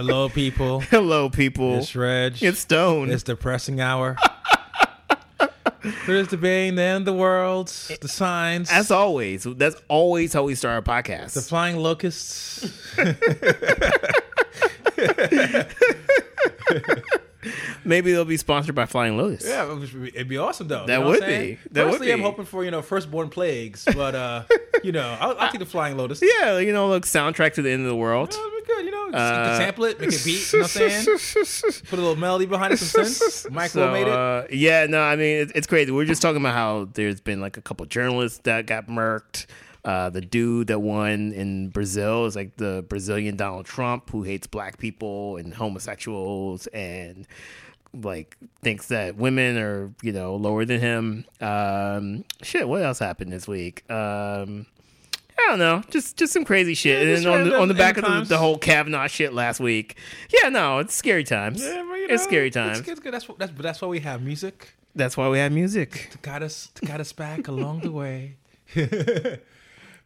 Hello, people. Hello, people. It's Reg. It's Stone. It's depressing hour. There's the Bane, the end of the world, the signs, As always, that's always how we start our podcast. the flying locusts. Maybe they'll be sponsored by Flying Lotus. Yeah, it would be- awesome though. That You know would what I'm saying? be. That would Personally, I'm hoping for you know firstborn plagues, but uh, you know, I'll, I'll take the flying lotus. Yeah, you know, look, soundtrack to the end of the world. Good, you know. Just, Uh, can sample it, make it beat. You know what I'm saying? Put a little melody behind it, some synths. Micro So, made it. uh, yeah, no, I mean, it, it's crazy. We're just talking about how there's been like a couple journalists that got murked. Uh, the dude that won in Brazil is like the Brazilian Donald Trump who hates black people and homosexuals and like thinks that women are, you know, lower than him. Um, shit, what else happened this week? Um, I don't know, just just some crazy shit. Yeah, and then on the on the back of the, the whole Kavanaugh shit last week. Yeah, no, it's scary times. Yeah, you it's scary times. It's, it's good. That's that's but that's why we have music That's why we have music. to guide us to guide us back along the way.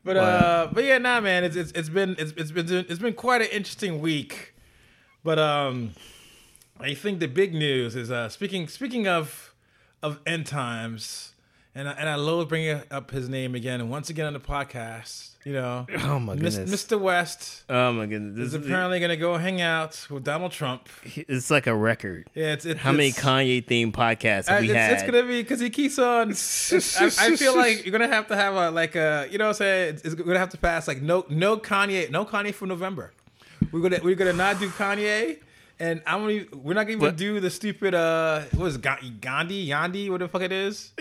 but uh, but yeah, nah, man, it's it's, it's been it's, it's been it's been quite an interesting week. But um, I think the big news is uh speaking speaking of of end times, and I, and I love bringing up his name again and once again on the podcast. You know, Oh my goodness. Mr. West Oh my goodness. is This is apparently going to go hang out with Donald Trump. it's like a record. Yeah, it's, it's How many Kanye themed podcasts Uh, have we it's, had? it's gonna be because he keeps on. I, I feel like you're gonna have to have a like a you know what I'm saying. It's, it's gonna have to pass like no no Kanye no Kanye for November. We're gonna we're gonna not do Kanye, and I'm gonna we're not gonna even do the stupid uh what is it, Gandhi Yandhi what the fuck it is.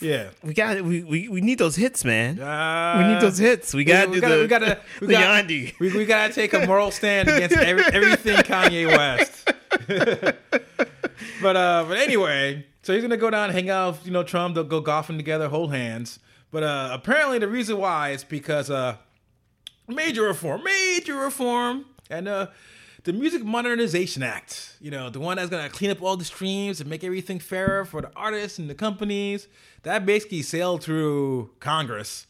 Yeah. we got we, we we need those hits, man. Uh, we need those hits. We gotta we do gotta- the we gotta- we the gotta- Yandhi. We, we gotta take a moral stand against every, everything Kanye West. but uh, but anyway, so he's gonna go down, and hang out, with, you know, Trump. They'll go golfing together, hold hands. But uh, apparently, the reason why is because uh, major reform, major reform, and uh, the Music Modernization Act. You know, the one that's gonna clean up all the streams and make everything fairer for the artists and the companies. That basically sailed through Congress,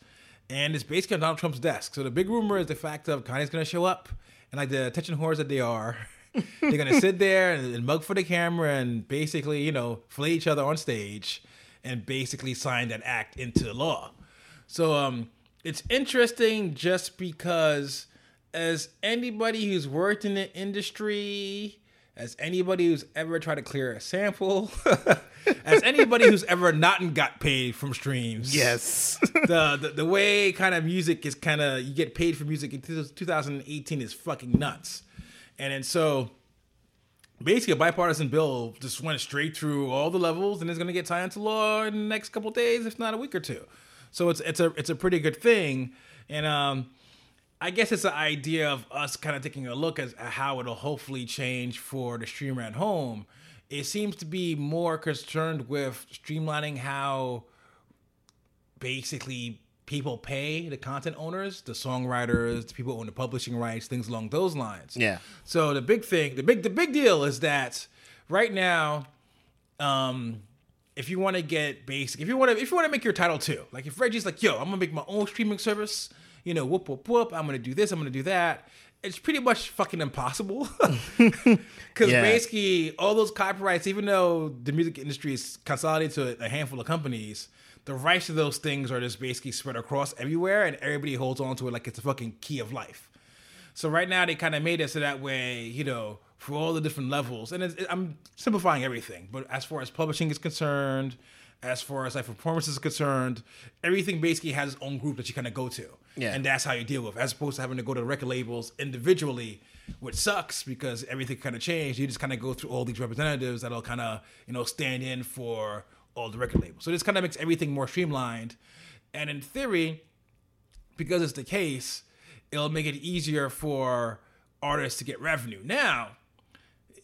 and it's basically on Donald Trump's desk. So the big rumor is the fact of Kanye's gonna show up, and like the attention whores that they are. they're gonna sit there and, and mug for the camera and basically, you know, flay each other on stage and basically sign that act into law. So um, it's interesting just because, as anybody who's worked in the industry, as anybody who's ever tried to clear a sample, as anybody who's ever not got paid from streams, Yes. the, the the way kind of music is kind of you get paid for music in 2018 is fucking nuts, and then so basically a bipartisan bill just went straight through all the levels and is going to get signed into law in the next couple days, if not a week or two. So it's it's a it's a pretty good thing, and um, I guess it's the idea of us kind of taking a look at how it'll hopefully change for the streamer at home. It seems to be more concerned with streamlining how basically people pay the content owners, the songwriters, the people who own the publishing rights, things along those lines. Yeah. So the big thing, the big the big deal is that right now, um, if you want to get basic, if you want to if you want to make your Tidal too, like if Reggie's like, yo, I'm gonna make my own streaming service, you know, whoop whoop whoop, I'm gonna do this, I'm gonna do that. It's pretty much fucking impossible because Yeah. basically all those copyrights, even though the music industry is consolidated to a handful of companies, the rights to those things are just basically spread across everywhere, and everybody holds on to it like it's a fucking key of life. So right now they kind of made it so that way, you know, for all the different levels, and it's, it, I'm simplifying everything. But as far as publishing is concerned, as far as like performances is concerned, everything basically has its own group that you kind of go to, Yeah. and that's how you deal with, as opposed to having to go to the record labels individually, which sucks because everything kind of changed. You just kind of go through all these representatives that'll kind of you know stand in for all the record labels. So this kind of makes everything more streamlined, and in theory, because it's the case, it'll make it easier for artists to get revenue. Now,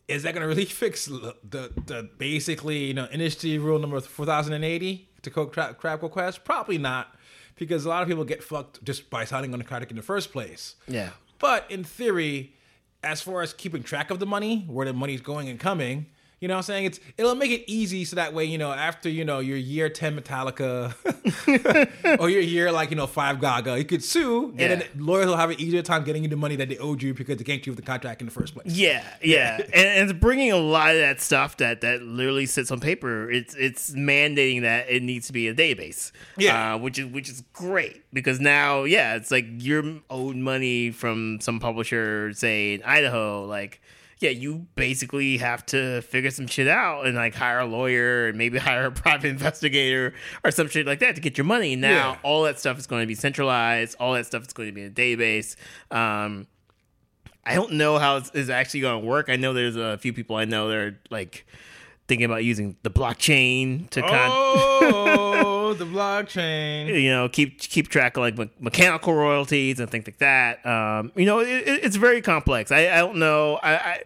is that going to really fix the, the basically you know industry rule number four thousand and eighty to quote Crab Quest? Probably not, because a lot of people get fucked just by signing on the contract in the first place. Yeah. But in theory, as far as keeping track of the money, where the money's going and coming, you know what I'm saying? It's it'll make it easy so that way, you know, after, you know, your year 10 Metallica or your year like, you know, 5 Gaga, you could sue Yeah. and then lawyers will have an easier time getting you the money that they owed you because they ganked you with the contract in the first place. Yeah, yeah, and, and it's bringing a lot of that stuff that that literally sits on paper. It's it's mandating that it needs to be a database. Yeah. uh, which is which is great because now, yeah, it's like you're owed money from some publisher, say in Idaho, like. Yeah, you basically have to figure some shit out and like hire a lawyer and maybe hire a private investigator or some shit like that to get your money. Now Yeah. all that stuff is going to be centralized. All that stuff is going to be in a database. Um, I don't know how it's, it's actually going to work. I know there's a few people I know that are like thinking about using the blockchain to kind Oh, the blockchain. you know keep keep track of like me- mechanical royalties and things like that. Um, you know, it, it- it's very complex. I, I don't know. I, I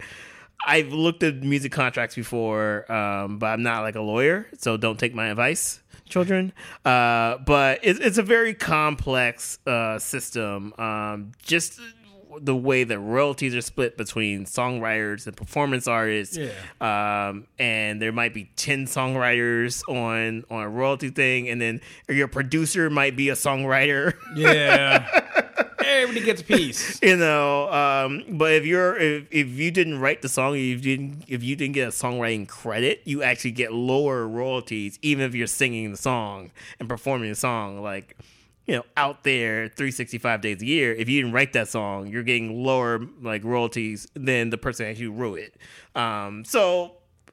I've looked at music contracts before, um, but I'm not like a lawyer, so don't take my advice. Children, uh, but it's, it's a very complex uh, system. Um, just the way that royalties are split between songwriters and performance artists. Yeah. Um, and there might be 10 songwriters on on a royalty thing and then your producer might be a songwriter Yeah. Everybody gets a piece. you know um, but if you're if, if you didn't write the song if you didn't if you didn't get a songwriting credit you actually get lower royalties even if you're singing the song and performing the song like you know out there 365 days a year if you didn't write that song you're getting lower like royalties than the person that actually wrote it. Um, so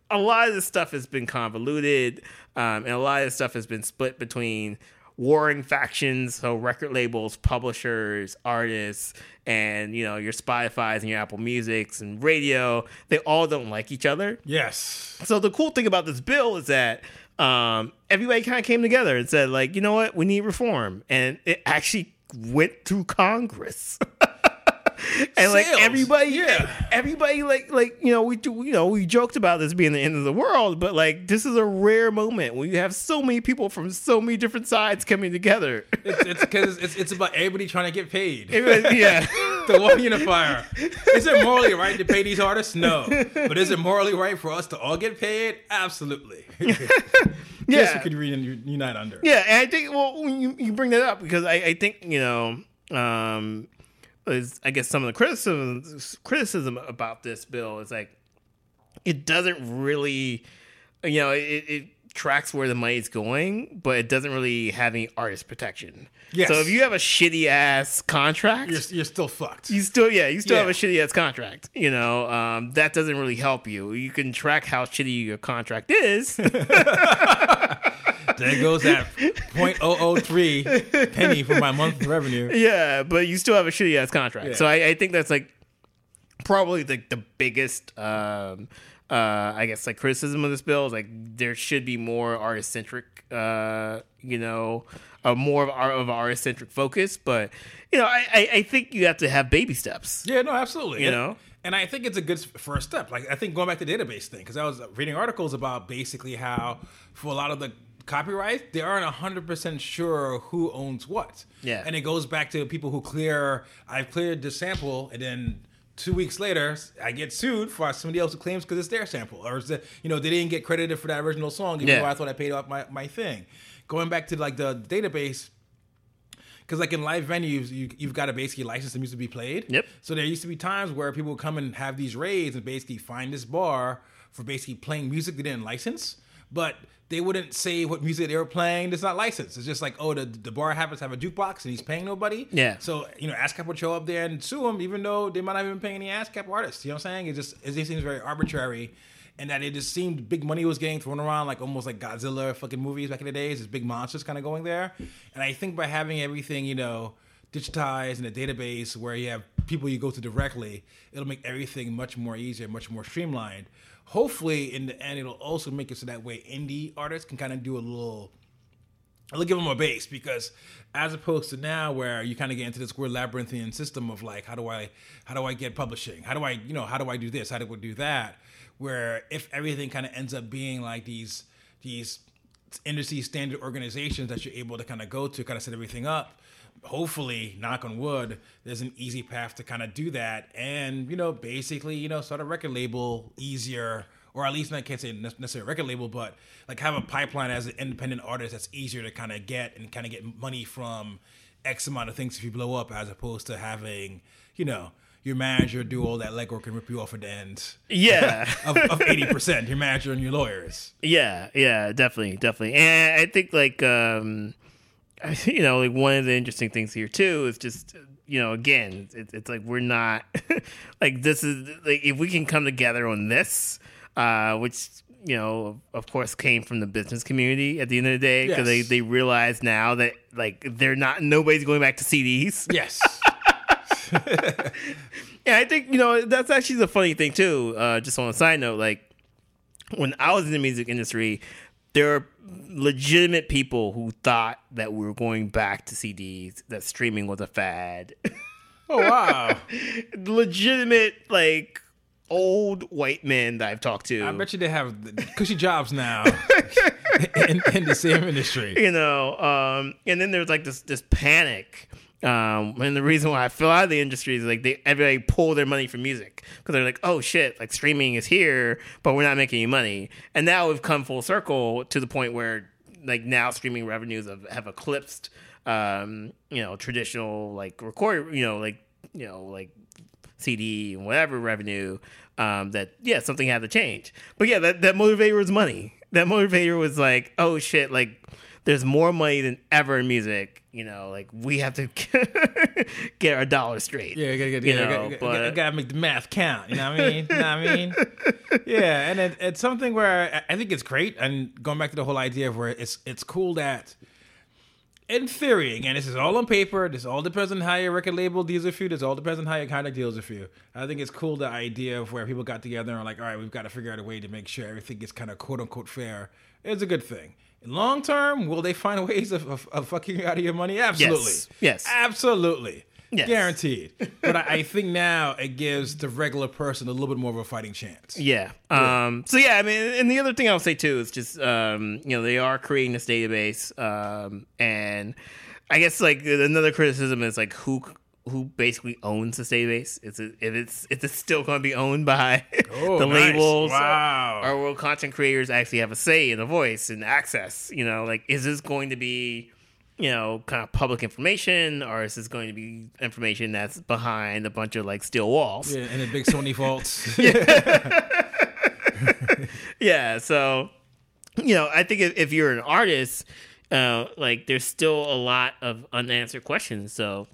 a lot of this stuff has been convoluted um, and a lot of this stuff has been split between warring factions so record labels publishers artists and you know your spotify's and your apple musics and radio. They all don't like each other. Yes. so the cool thing about this bill is that um, everybody kind of came together and said, like, you know what, we need reform, and it actually went through Congress. and like Sales. everybody, Yeah. everybody, like, like you know, we do, you know, we joked about this being the end of the world, but like, this is a rare moment when you have so many people from so many different sides coming together. It's it's because it's, it's about everybody trying to get paid. yeah. the one unifier. Is it morally right to pay these artists? No. But is it morally right for us to all get paid? Absolutely. Yes, Yeah. we could re- unite under. Yeah, and I think well, when you, you bring that up because I, I think you know, um, is I guess some of the criticism criticism about this bill is like it doesn't really, you know, it, it tracks where the money's going, but it doesn't really have any artist protection. Yes. So if you have a shitty ass contract, You're, you're still fucked. you still yeah you still have a shitty ass contract. You know, um, that doesn't really help you. You can track how shitty your contract is. There goes that 0.003 penny for my monthly revenue. Yeah, but you still have a shitty ass contract. Yeah. So I, I think that's like probably the the biggest um uh I guess like criticism of this bill is like there should be more artist centric uh you know a more of our of artist centric focus, but you know I, I I think you have to have baby steps. Yeah, no, absolutely. You And- know? and I think it's a good first step. Like I think going back to the database thing, because I was reading articles about basically how for a lot of the copyright, they aren't hundred percent sure who owns what. Yeah. and it goes back to people who clear. I've cleared the sample, and then. Two weeks later, I get sued for somebody else who claims because it's their sample, or is it, you know they didn't get credited for that original song, even Yeah. though I thought I paid off my, my thing. Going back to like the database, because like in live venues, you, you've got to basically license the music to be played. Yep. So there used to be times where people would come and have these raids and basically find this bar for basically playing music they didn't license, but they wouldn't say what music they were playing It's not licensed. It's just like, oh, the, the bar happens to have a jukebox and he's paying nobody. Yeah. So, you know, ASCAP would show up there and sue him, even though they might not even paying any ASCAP artists. You know what I'm saying? It just, it just seems very arbitrary. And that it just seemed big money was getting thrown around, like almost like Godzilla fucking movies back in the days. This big monsters kind of going there. And I think by having everything, you know, digitized in a database where you have people you go to directly, it'll make everything much more easier, much more streamlined. Hopefully, in the end, it'll also make it so that way indie artists can kind of do a little I'll give them a base because as opposed to now where you kind of get into this weird labyrinthian system of like how do I how do I get publishing? How do I, you know, how do I do this? How do I do that? Where if everything kind of ends up being like these these industry standard organizations that you're able to kind of go to kind of set everything up, hopefully, knock on wood, there's an easy path to kind of do that and, you know, basically, you know, start a record label easier or at least I can't say necessarily a record label, but like have a pipeline as an independent artist that's easier to kind of get and kind of get money from X amount of things if you blow up, as opposed to having you know your manager do all that legwork and rip you off at the end Yeah. of eighty percent. Your manager and your lawyers. Yeah, yeah, definitely, definitely. And I think like um you know, like one of the interesting things here too is just you know, again, it's, it's like we're not like this is like if we can come together on this, uh, which you know, of course, came from the business community at the end of the day because Yes. they they realize now that like they're not nobody's going back to CDs. Yes. Yeah, I think you know that's actually the funny thing too. Uh, just on a side note, like when I was in the music industry, there are legitimate people who thought that we were going back to CDs, that streaming was a fad. oh wow. legitimate, like old white men that I've talked to. I bet you they have cushy jobs now in, in the same industry. you know, um, and then there's like this this panic. Um, and the reason why I fell out of the industry is like they everybody pull their money from music because they're like, oh shit, like streaming is here, but we're not making any money. And now we've come full circle to the point where like now streaming revenues have, have eclipsed, um, you know, traditional like record, you know, like you know, like CD and whatever revenue. Um, that yeah, something had to change. But yeah, that that motivator was money. That motivator was like, oh shit, like there's more money than ever in music. You know, like we have to get our dollar straight. Yeah, you gotta, get, You yeah, know, gotta, gotta, but- gotta, gotta make the math count. You know what I mean? you know what I mean? Yeah, and it, it's something where I I think it's great. And going back to the whole idea of where it's it's cool that, in theory, again, this is all on paper. This all depends on how your record label deals with you. This all depends on how your contract deals with you. I think it's cool the idea of where people got together and are like, all right, we've got to figure out a way to make sure everything is kind of quote unquote fair. It's a good thing. Long term, will they find ways of, of, of fucking out of your money? Absolutely. Yes. Absolutely. Yes. Guaranteed. but I, I think now it gives the regular person a little bit more of a fighting chance. Yeah. Um, so yeah, I mean, and the other thing I'll say too is just um, you know they are creating this database, um, and I guess like another criticism is like who who basically owns the database. Is it if it's if it's still going to be owned by Oh, the nice. labels? Wow. Or will content creators actually have a say and a voice and access? You know, like is this going to be you know, kind of public information, or is this going to be information that's behind a bunch of like steel walls? Yeah, and the big Sony vaults. yeah so you know i think if, if you're an artist uh like there's still a lot of unanswered questions so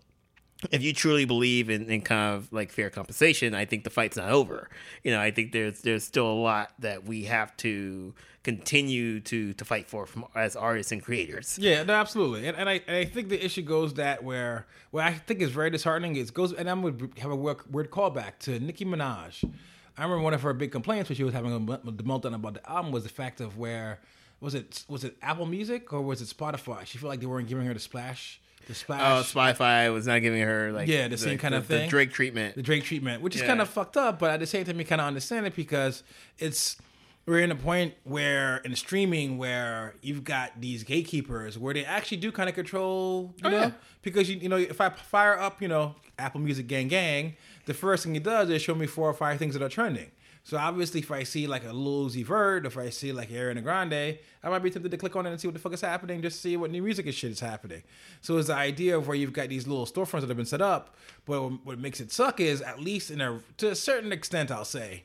if you truly believe in, in kind of like fair compensation i think the fight's not over you know i think there's there's still a lot that we have to continue to to fight for from as artists and creators Yeah, no, absolutely, and, and I and I think the issue goes that where where I think is very disheartening is goes and I'm gonna have a weird, weird callback to Nicki Minaj. I remember one of her big complaints when she was having a, mel- meltdown about the album was the fact of where was it was it Apple Music or was it Spotify? She felt like they weren't giving her the splash, the oh spotify was not giving her like Yeah, the same kind the, of the thing. drake treatment the Drake treatment, which is Yeah. kind of fucked up. But at the same time, you kind of understand it because it's we're in a point where in streaming where you've got these gatekeepers where they actually do kind of control, you oh, know, yeah. because you you know if I fire up you know Apple Music Gang Gang, the first thing it does is show me four or five things that are trending. So obviously, if I see like a Lil Uzi Vert, if I see like Ariana Grande, I might be tempted to click on it and see what the fuck is happening, just to see what new music and shit is happening. So it's the idea of where you've got these little storefronts that have been set up, but what makes it suck is at least in a to a certain extent, I'll say,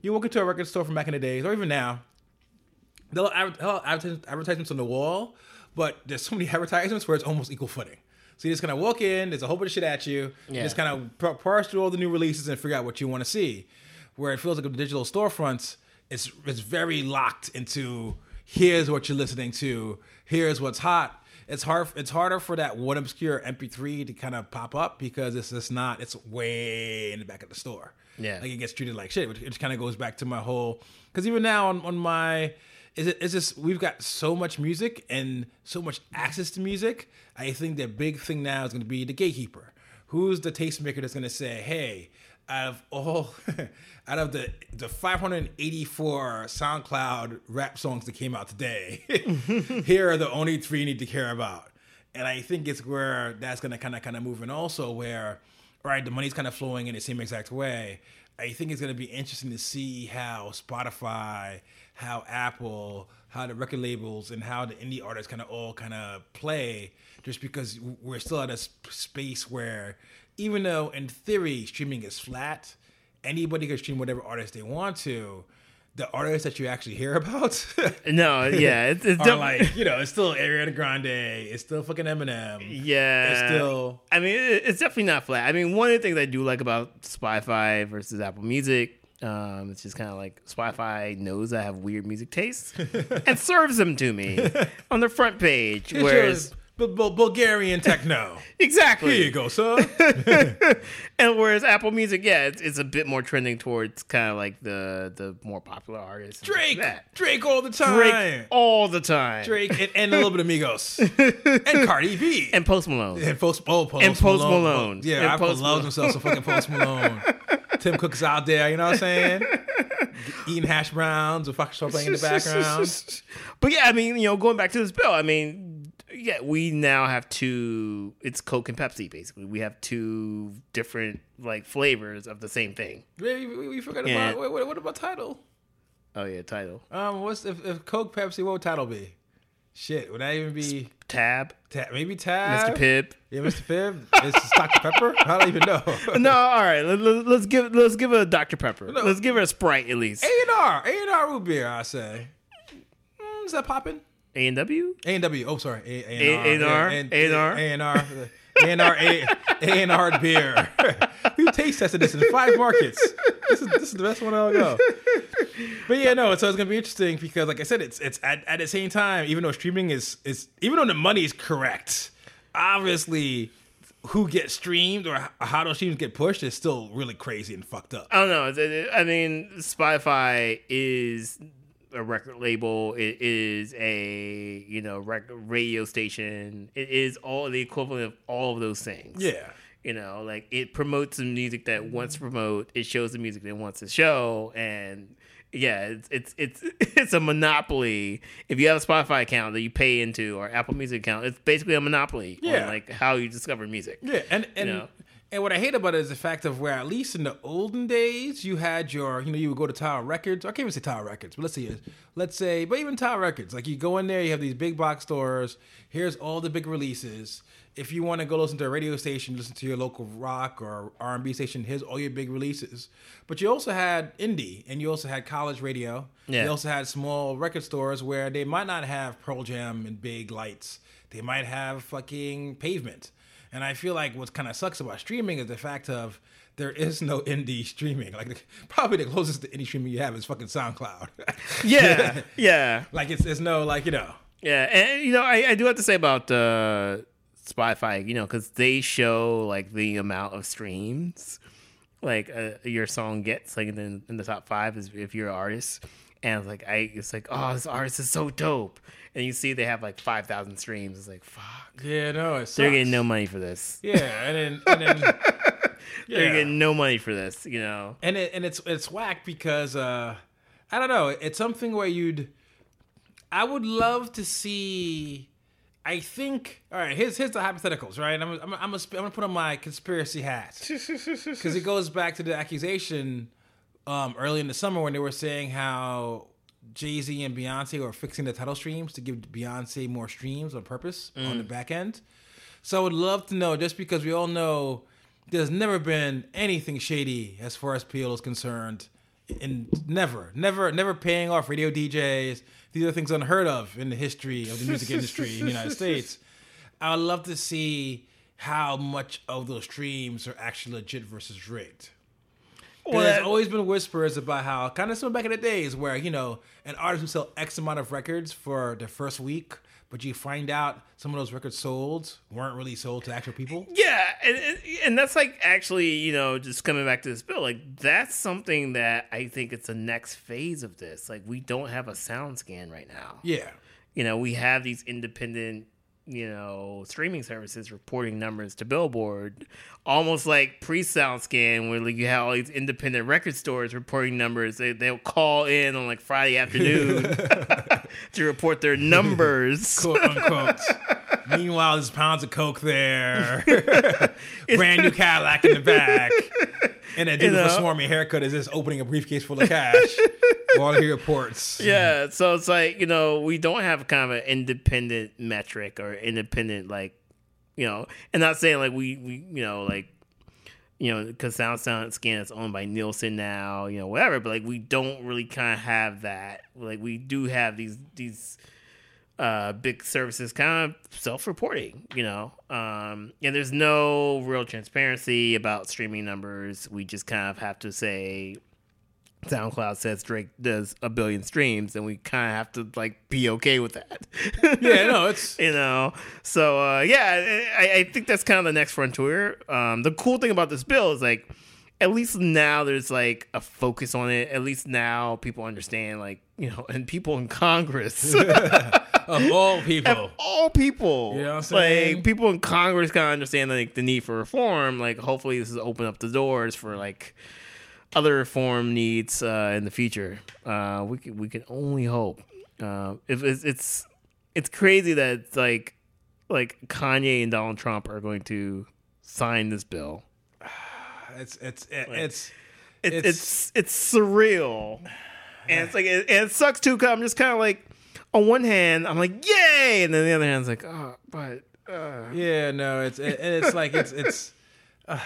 you walk into a record store from back in the days, or even now, they'll advertise advertisements on the wall, but there's so many advertisements where it's almost equal footing. So you just kind of walk in, there's a whole bunch of shit at you, you Yeah. just kind of parse through all the new releases and figure out what you want to see. Where it feels like with the digital storefronts, it's it's very locked into here's what you're listening to, here's what's hot. It's hard. It's harder for that one obscure MP3 to kind of pop up because it's just not. It's way in the back of the store. Yeah. like it gets treated like shit. Which, which kind of goes back to my whole. Because even now on on my, is it is this we've got so much music and so much access to music. I think the big thing now is going to be the gatekeeper. Who's the tastemaker that's going to say, hey, out of all, out of the the 584 SoundCloud rap songs that came out today, here are the only three you need to care about. And I think it's where that's gonna kind of kind of move and also where, right, the money's kind of flowing in the same exact way. I think it's to be interesting to see how Spotify, how Apple, how the record labels, and how the indie artists kind of all kind of play. Just because we're still at a sp- space where, even though in theory streaming is flat, anybody can stream whatever artist they want to. The artists that you actually hear about No, yeah, it's, it's are like, you know, it's still Ariana Grande, it's still fucking Eminem. yeah, It's still I mean, it's definitely not flat. I mean, one of the things I do like about Spotify versus Apple Music, um, it's just kind of like Spotify knows I have weird music tastes and serves them to me on the front page. Here's Whereas, Bu- Bu- Bulgarian techno. exactly, Here you go, sir. and whereas Apple Music, yeah, it's, it's a bit more trending towards kind of like the the more popular artists. stuff like Drake. Drake all the time. Drake all the time, Drake and, and a little bit of Migos and Cardi B and Post Malone. and Post, oh, Post And Post Malone. Yeah, And Apple Post loves Malone. himself some fucking Post Malone. Tim Cook is out there, you know what I'm saying? Eating hash browns with fucking playing in the background. But yeah, I mean, you know, going back to this bill, I mean, yeah, we now have two. It's Coke and Pepsi, basically. We have two different like flavors of the same thing. Wait, we, we forgot Yeah. about wait, wait, what about Tidal? Oh yeah, Tidal Um, what's if, if Coke Pepsi? What would Tidal be? Shit, would that even be Tab, ta- maybe Tab? Mr. Pibb. Yeah, Mr. Pibb. Is this Dr. Pepper? I don't even know. No, all right. Let, us give let's give it a Dr Pepper. Let's give it a Sprite at least. A and R, A and R root beer. I say. Mm, is that popping? A and W. A and W. Oh, sorry. A A- A&R? and A&R? A and R. A and R. A and R beer. we taste tested this in five markets. This is this is the best one I'll go. But yeah, no. So it's gonna be interesting because, like I said, it's it's at, at the same time. Even though streaming is is even though the money is correct, obviously. Who gets streamed or how those streams get pushed is still really crazy and fucked up. I don't know. I mean, Spotify is a record label. It is a you know record radio station. It is all the equivalent of all of those things. Yeah. You know, like it promotes the music that wants to promote. It shows the music that wants to show, and yeah, it's it's it's it's a monopoly. If you have a Spotify account that you pay into or Apple Music account, it's basically a monopoly Yeah. on like how you discover music. Yeah, and and know? And what I hate about it is the fact of where at least in the olden days you had your you know you would go to Tower Records. I can't even say Tower Records, but let's see, let's say, but even Tower Records, like you go in there, you have these big box stores. Here's all the big releases. If you want to go listen to a radio station, listen to your local rock or R and B station, here's all your big releases. But you also had indie, and you also had college radio. Yeah. You also had small record stores where they might not have Pearl Jam and big lights. They might have fucking pavement. And I feel like what kind of sucks about streaming is the fact of there is no indie streaming. Like the, probably the closest to indie streaming you have is fucking SoundCloud. Yeah, yeah. like it's there's no like you know. Yeah, and you know, I, I do have to say about uh, Spotify, you know, because they show like the amount of streams like uh, your song gets like in the, in the top five is if you're an artist, and it's like I, it's like oh, this artist is so dope, and you see they have like five thousand streams. It's like fuck, Yeah, no, it's they're getting no money for this. Yeah, and then and then They're getting no money for this, you know. and it, and it's it's whack because uh I don't know. It's something where you'd. I would love to see. I think. All right. Here's here's the hypotheticals. Right. I'm I'm I'm gonna, I'm gonna put on my conspiracy hat because it goes back to the accusation um, early in the summer when they were saying how Jay Z and Beyonce were fixing the Tidal streams to give Beyonce more streams on purpose on the back end. So I would love to know, just because we all know there's never been anything shady as far as PL is concerned, and never, never, never paying off radio DJs. These are things unheard of in the history of the music industry in the United States. I would love to see how much of those streams are actually legit versus rigged. Well, There's always been whispers about how kind of some back in the days where you know an artist would sell X amount of records for the first week, but you find out some of those records sold weren't really sold to actual people. Yeah, and, and- and that's like actually, you know, just coming back to this bill, like that's something that I think it's the next phase of this. Like we don't have a SoundScan right now. Yeah, You know, we have these independent, you know, streaming services reporting numbers to Billboard, almost like pre-SoundScan, where like you have all these independent record stores reporting numbers. They they'll call in on like Friday afternoon to report their numbers. quote unquote. Meanwhile, there's pounds of coke there, brand new Cadillac in the back, And that You dude with a know? swarmy haircut is just opening a briefcase full of cash while he reports. Yeah, so it's like you know we don't have kind of an independent metric or independent like you know, and not saying like we we you know like you know because Sound SoundScan is owned by Nielsen now, you know whatever, but like we don't really kind of have that. Like we do have these these uh big services kind of self-reporting you know um and there's no real transparency about streaming numbers we just kind of have to say SoundCloud says Drake does a billion streams, and we kind of have to like be okay with that. Yeah, no, it's you know. So uh, yeah, I, I think that's kind of the next frontier. Um, the cool thing about this bill is like, at least now there's like a focus on it. At least now people understand, like you know, and people in Congress. of all people. of all people. You know what I'm saying? Like people in Congress kind of understand like the need for reform. Like hopefully this has opened up the doors for like other reform needs uh, in the future. Uh, we can we can only hope. Uh, if it's, it's it's crazy that like like Kanye and Donald Trump are going to sign this bill. It's it's it's It's It's- it's it's, surreal, and it's like it, and it sucks too. Cause I'm just kind of like, on one hand, I'm like, yay, and then the other hand's like, oh, but uh, yeah, no, it's it, and it's like it's it's uh,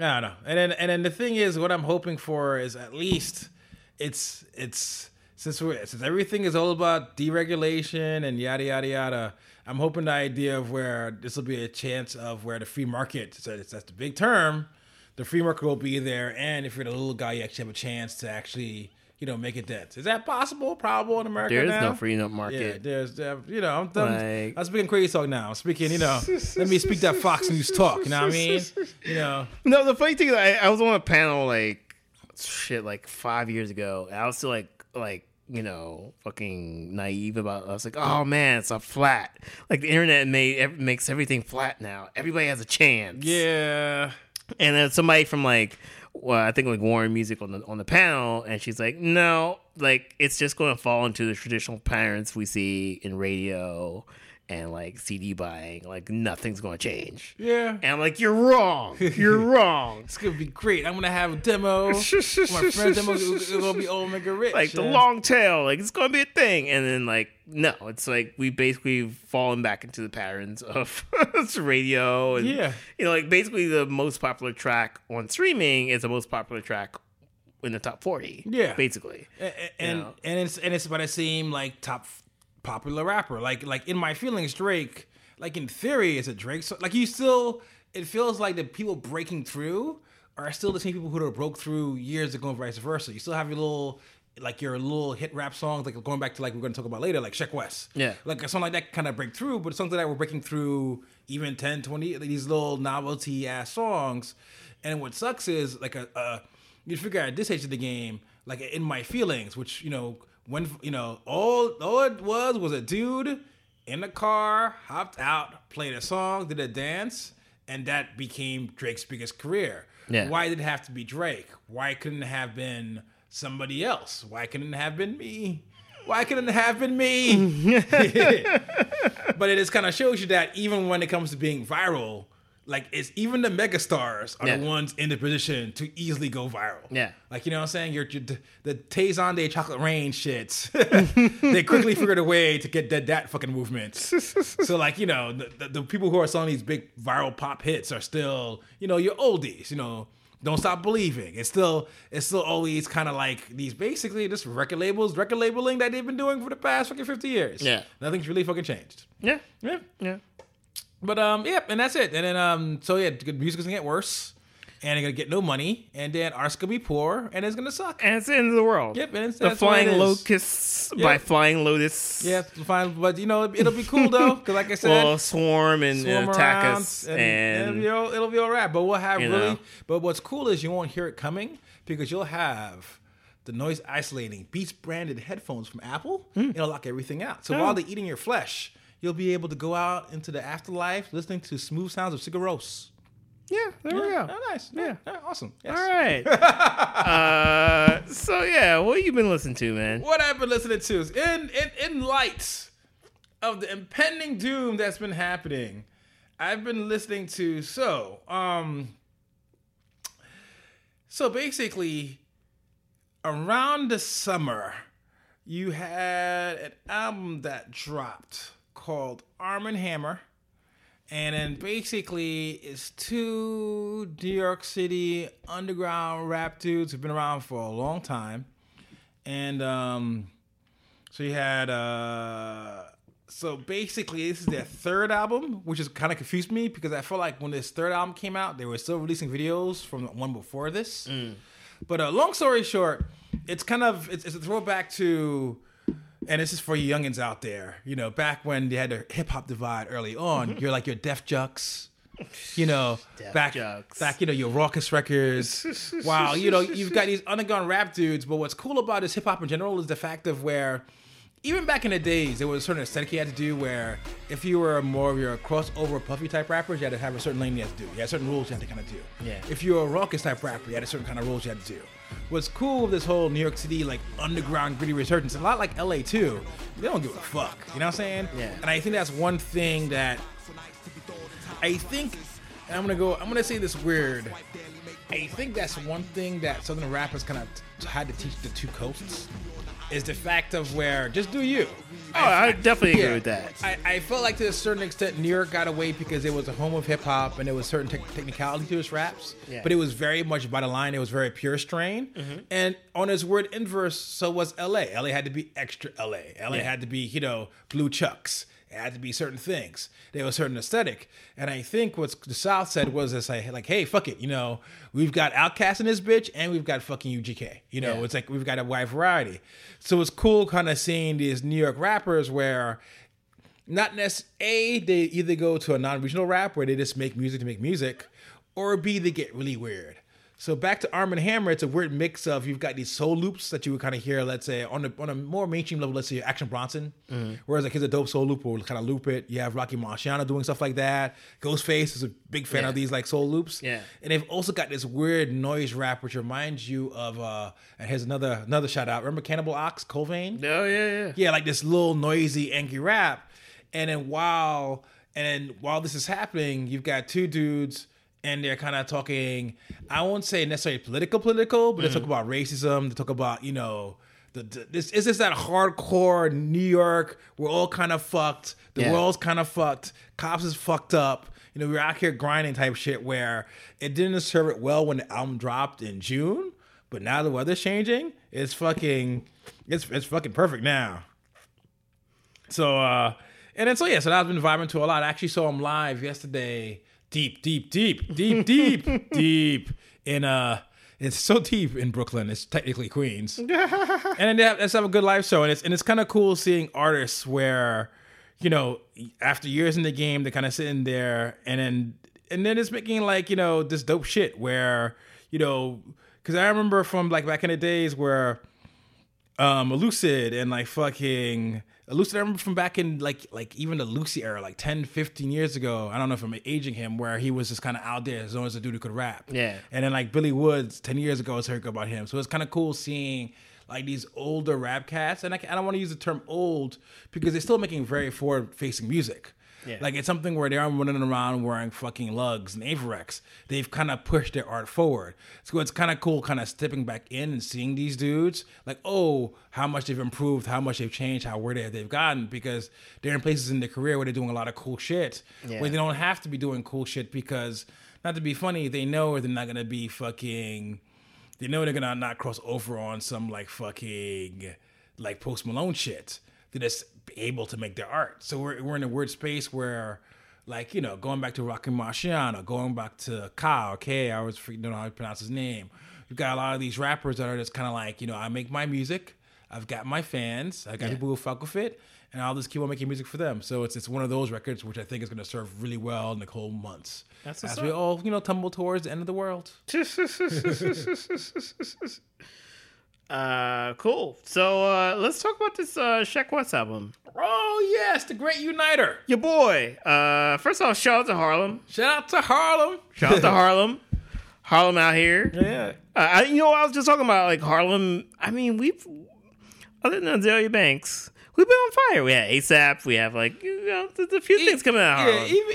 I don't know. And then and then the thing is, what I'm hoping for is at least it's it's since we're since everything is all about deregulation and yada yada yada. I'm hoping the idea of where this will be a chance of where the free market. So that's the big term. The free market will be there, and if you're the little guy, you actually have a chance to actually. You know, make a dent. Is that possible? Probable in America there is now? no free market. Yeah, there's, there, you know, I'm, done. Like- I'm speaking crazy talk now. I'm speaking, you know, let me speak that Fox News talk. You know what I mean? You know, No, the funny thing is, I, I was on a panel like shit like five years ago. And I was still like like you know fucking naive about. It. I was like, oh man, it's a flat. Like the internet made makes everything flat now. Everybody has a chance. yeah, And then somebody from like, well, I think like Warner Music on the on the panel, and she's like, no, like it's just going to fall into the traditional patterns we see in radio and like CD buying. Like nothing's going to change. yeah. And I'm like, you're wrong. You're wrong. It's gonna be great. I'm gonna have a demo. My friend's demo is gonna be old mega rich. like the long tail, like it's gonna be a thing, and then like no, it's like we basically fallen back into the patterns of radio, and Yeah. you know, like basically the most popular track on streaming is the most popular track in the top forty, Yeah. basically. and and, know. and it's and it's what I seem like top popular rapper. Like like in my feelings, Drake. Like in theory, is a Drake. So like you still, it feels like the people breaking through are still the same people who broke through years ago, and vice versa. You still have your little. Like your little hit rap songs, like going back to like we're going to talk about later, like Sheck West. Yeah. Like a song like that kind of break through, but something that we're breaking through even 10, 20, these little novelty ass songs. And what sucks is like a, a you figure out at this age of the game, like in my feelings, which you know when you know all all it was was a dude in the car, hopped out, played a song, did a dance, and that became Drake's biggest career. Yeah. Why did it have to be Drake? Why couldn't it have been somebody else? Why couldn't it have been me? Why couldn't it have been me? but it just kind of shows you that even when it comes to being viral, like it's even the megastars are the ones in the position to easily go viral. Yeah. Like you know what I'm saying? You're the Tay Zonday Chocolate Rain shits. they quickly figured a way to get that that fucking movement. so like you know the, the, the people who are selling these big viral pop hits are still you know your oldies. You know. Don't stop believing. It's still it's still always kind of like these basically just record labels, record labeling that they've been doing for the past fucking fifty years. Yeah. nothing's really fucking changed. Yeah, Yeah, yeah. But um, yeah, and that's it. And then um, so yeah, the music's gonna get worse, and they're gonna get no money, and then art's gonna be poor, and it's gonna suck. And it's the end of the world. Yep, and it's, the flying locusts by flying lotus. Yeah, fine, but you know it'll be cool though, because like I said, will swarm and uh, attack us, and, and, it'll, be all, it'll be all right. But we'll have really. know. But what's cool is you won't hear it coming because you'll have the noise isolating Beats branded headphones from Apple. Hmm. It'll lock everything out. Oh. So while they're eating your flesh, you'll be able to go out into the afterlife listening to smooth sounds of Sigur Rós. yeah, there we go. Oh, nice. Yeah. yeah, awesome. Yes. All right. uh, so yeah, what you been listening to, man? What I've been listening to is in in in light of the impending doom that's been happening. I've been listening to so um So basically, around the summer, you had an album that dropped called Armand Hammer. And then basically, it's two New York City underground rap dudes who've been around for a long time. And um, so you had, uh, so basically, this is their third album, which is kind of confused me because I feel like when this third album came out, they were still releasing videos from the one before this. But uh, long story short, it's kind of it's, it's a throwback to, and this is for you youngins out there. You know, back when they had the hip hop divide early on, mm-hmm. you're like your Def Jux. You know, Def back Jux. back, you know, your Rawkus Records. wow, you know, you've got these underground rap dudes, but what's cool about this hip hop in general is the fact of where even back in the days, there was a certain aesthetic you had to do where if you were more of your crossover puffy type rappers, you had to have a certain lane you had to do. You had certain rules you had to kind of do. Yeah. If you were a Rawkus type rapper, you had a certain kind of rules you had to do. What's cool with this whole New York City like underground gritty resurgence, a lot like LA too, they don't give a fuck. You know what I'm saying? Yeah. And I think that's one thing that I think and I'm gonna go I'm gonna say this weird. I think that's one thing that Southern rappers kind of had to teach the two coasts is the fact of where just do you. Oh, I definitely agree with that. I, I felt like to a certain extent New York got away because it was a home of hip hop and there was certain tech technicality to its raps. Yeah. But it was very much by the line. It was very pure strain. Mm-hmm. And on its word inverse, so was LA. LA had to be extra LA. LA Yeah. had to be, you know, blue chucks. It had to be certain things. There was a certain aesthetic. And I think what the South said was this like, like, hey, fuck it. You know, we've got Outkast in this bitch and we've got fucking UGK. You know, Yeah. it's like we've got a wide variety. So it's cool kind of seeing these New York rappers where not necessarily a they either go to a non-regional rap where they just make music to make music, or b they get really weird. So back to Armand Hammer, it's a weird mix of you've got these soul loops that you would kind of hear, let's say on a on a more mainstream level, let's say Action Bronson, whereas like his a dope soul loop will kind of loop it. You have Rocky Marciano doing stuff like that. Ghostface is a big fan Yeah. of these like soul loops. Yeah. and they've also got this weird noise rap which reminds you of uh and here's another another shout out. Remember Cannibal Ox, Colvane? Oh yeah, yeah. yeah, like this little noisy, angry rap. And then while and then while this is happening, you've got two dudes and they're kind of talking. I won't say necessarily political, political, but they talk about racism. They talk about you know. The, the, this is this that hardcore New York. We're all kind of fucked. The Yeah. world's kind of fucked. Cops is fucked up. You know, we're out here grinding type shit where it didn't serve it well when the album dropped in June, but now the weather's changing. It's fucking, it's it's fucking perfect now. So uh and then so yeah, so I've been vibing to a lot. I actually saw him live yesterday. Deep, deep, deep, deep, deep, deep in uh it's so deep in Brooklyn. It's technically Queens. and then they have, let's have a good live show. And it's and it's kind of cool seeing artists where, you know, after years in the game, they're kind of sitting there and then and then it's making like, you know, this dope shit where, you know, because I remember from like back in the days where um Lucid and like fucking Lucid I remember from back in like like even the Lucy era like 10 15 years ago I don't know if I'm aging him where he was just kind of out there as long as a dude who could rap. Yeah. and then like Billy Woods 10 years ago I was heard about him. So it's kind of cool seeing like these older rap cats and I, I don't want to use the term old because they're still making very forward facing music Yeah. like it's something where they aren't running around wearing fucking Lugz and Avirex. They've kind of pushed their art forward. So it's kind of cool, kind of stepping back in and seeing these dudes, like, oh, how much they've improved, how much they've changed, how where they- they've gotten, because they're in places in their career where they're doing a lot of cool shit, Yeah. where they don't have to be doing cool shit because, not to be funny, they know they're not gonna be fucking, they know they're gonna not cross over on some like fucking like Post Malone shit. They're just able to make their art. So we're we're in a weird space where, like you know, going back to Rocky Marciano, going back to Kyle, K, I always don't know how to pronounce his name. You've got a lot of these rappers that are just kind of like, you know, I make my music, I've got my fans, I got Yeah. people who fuck with it, and I'll just keep on making music for them. So it's it's one of those records which I think is going to serve really well in the cold months. That's as we all you know tumble towards the end of the world. uh, cool. So uh, let's talk about this uh, Sheck West album. Oh yes, the Great Uniter. Your boy. Uh, first off, shout out to Harlem. Shout out to Harlem. Shout out to Harlem. Harlem out here. Yeah. Uh, I, you know, I was just talking about like Harlem. I mean, we've other than Azealia Banks, we've been on fire. We had ASAP. We have like you know, there's a few things coming out. Yeah, even even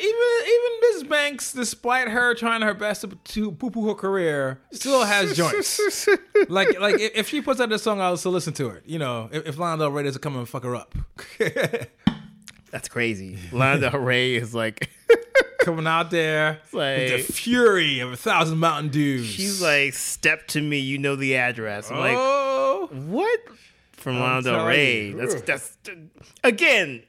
even Mrs. Banks, despite her trying her best to, to poo poo her career, still has joints. like like if she puts out this song, I'll still listen to it. You know, if, if Lana Del Rey doesn't come and fuck her up, That's crazy. Lana Del Rey is like coming out there like- with the fury of a thousand Mountain Dews. she's like step to me. You know the address. I'm like oh, what from Lana Del Rey? That's that's again.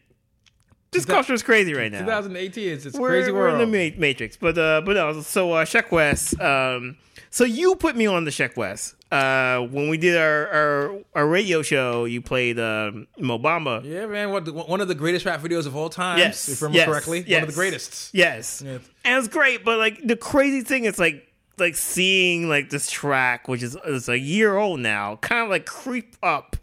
This culture is crazy right now. 2018 is it's a we're, crazy we're world. in the ma- matrix, but uh, but no. So uh, Sheck West. Um, so you put me on the Sheck West. Uh, when we did our, our our radio show, you played um, Mo Bamba. yeah, man. What one of the greatest rap videos of all time? Yes, if I remember yes, correctly, one of the greatest. Yes, Yeah. and it's great. But like the crazy thing is like like seeing like this track, which is is a year old now, kind of like creep up.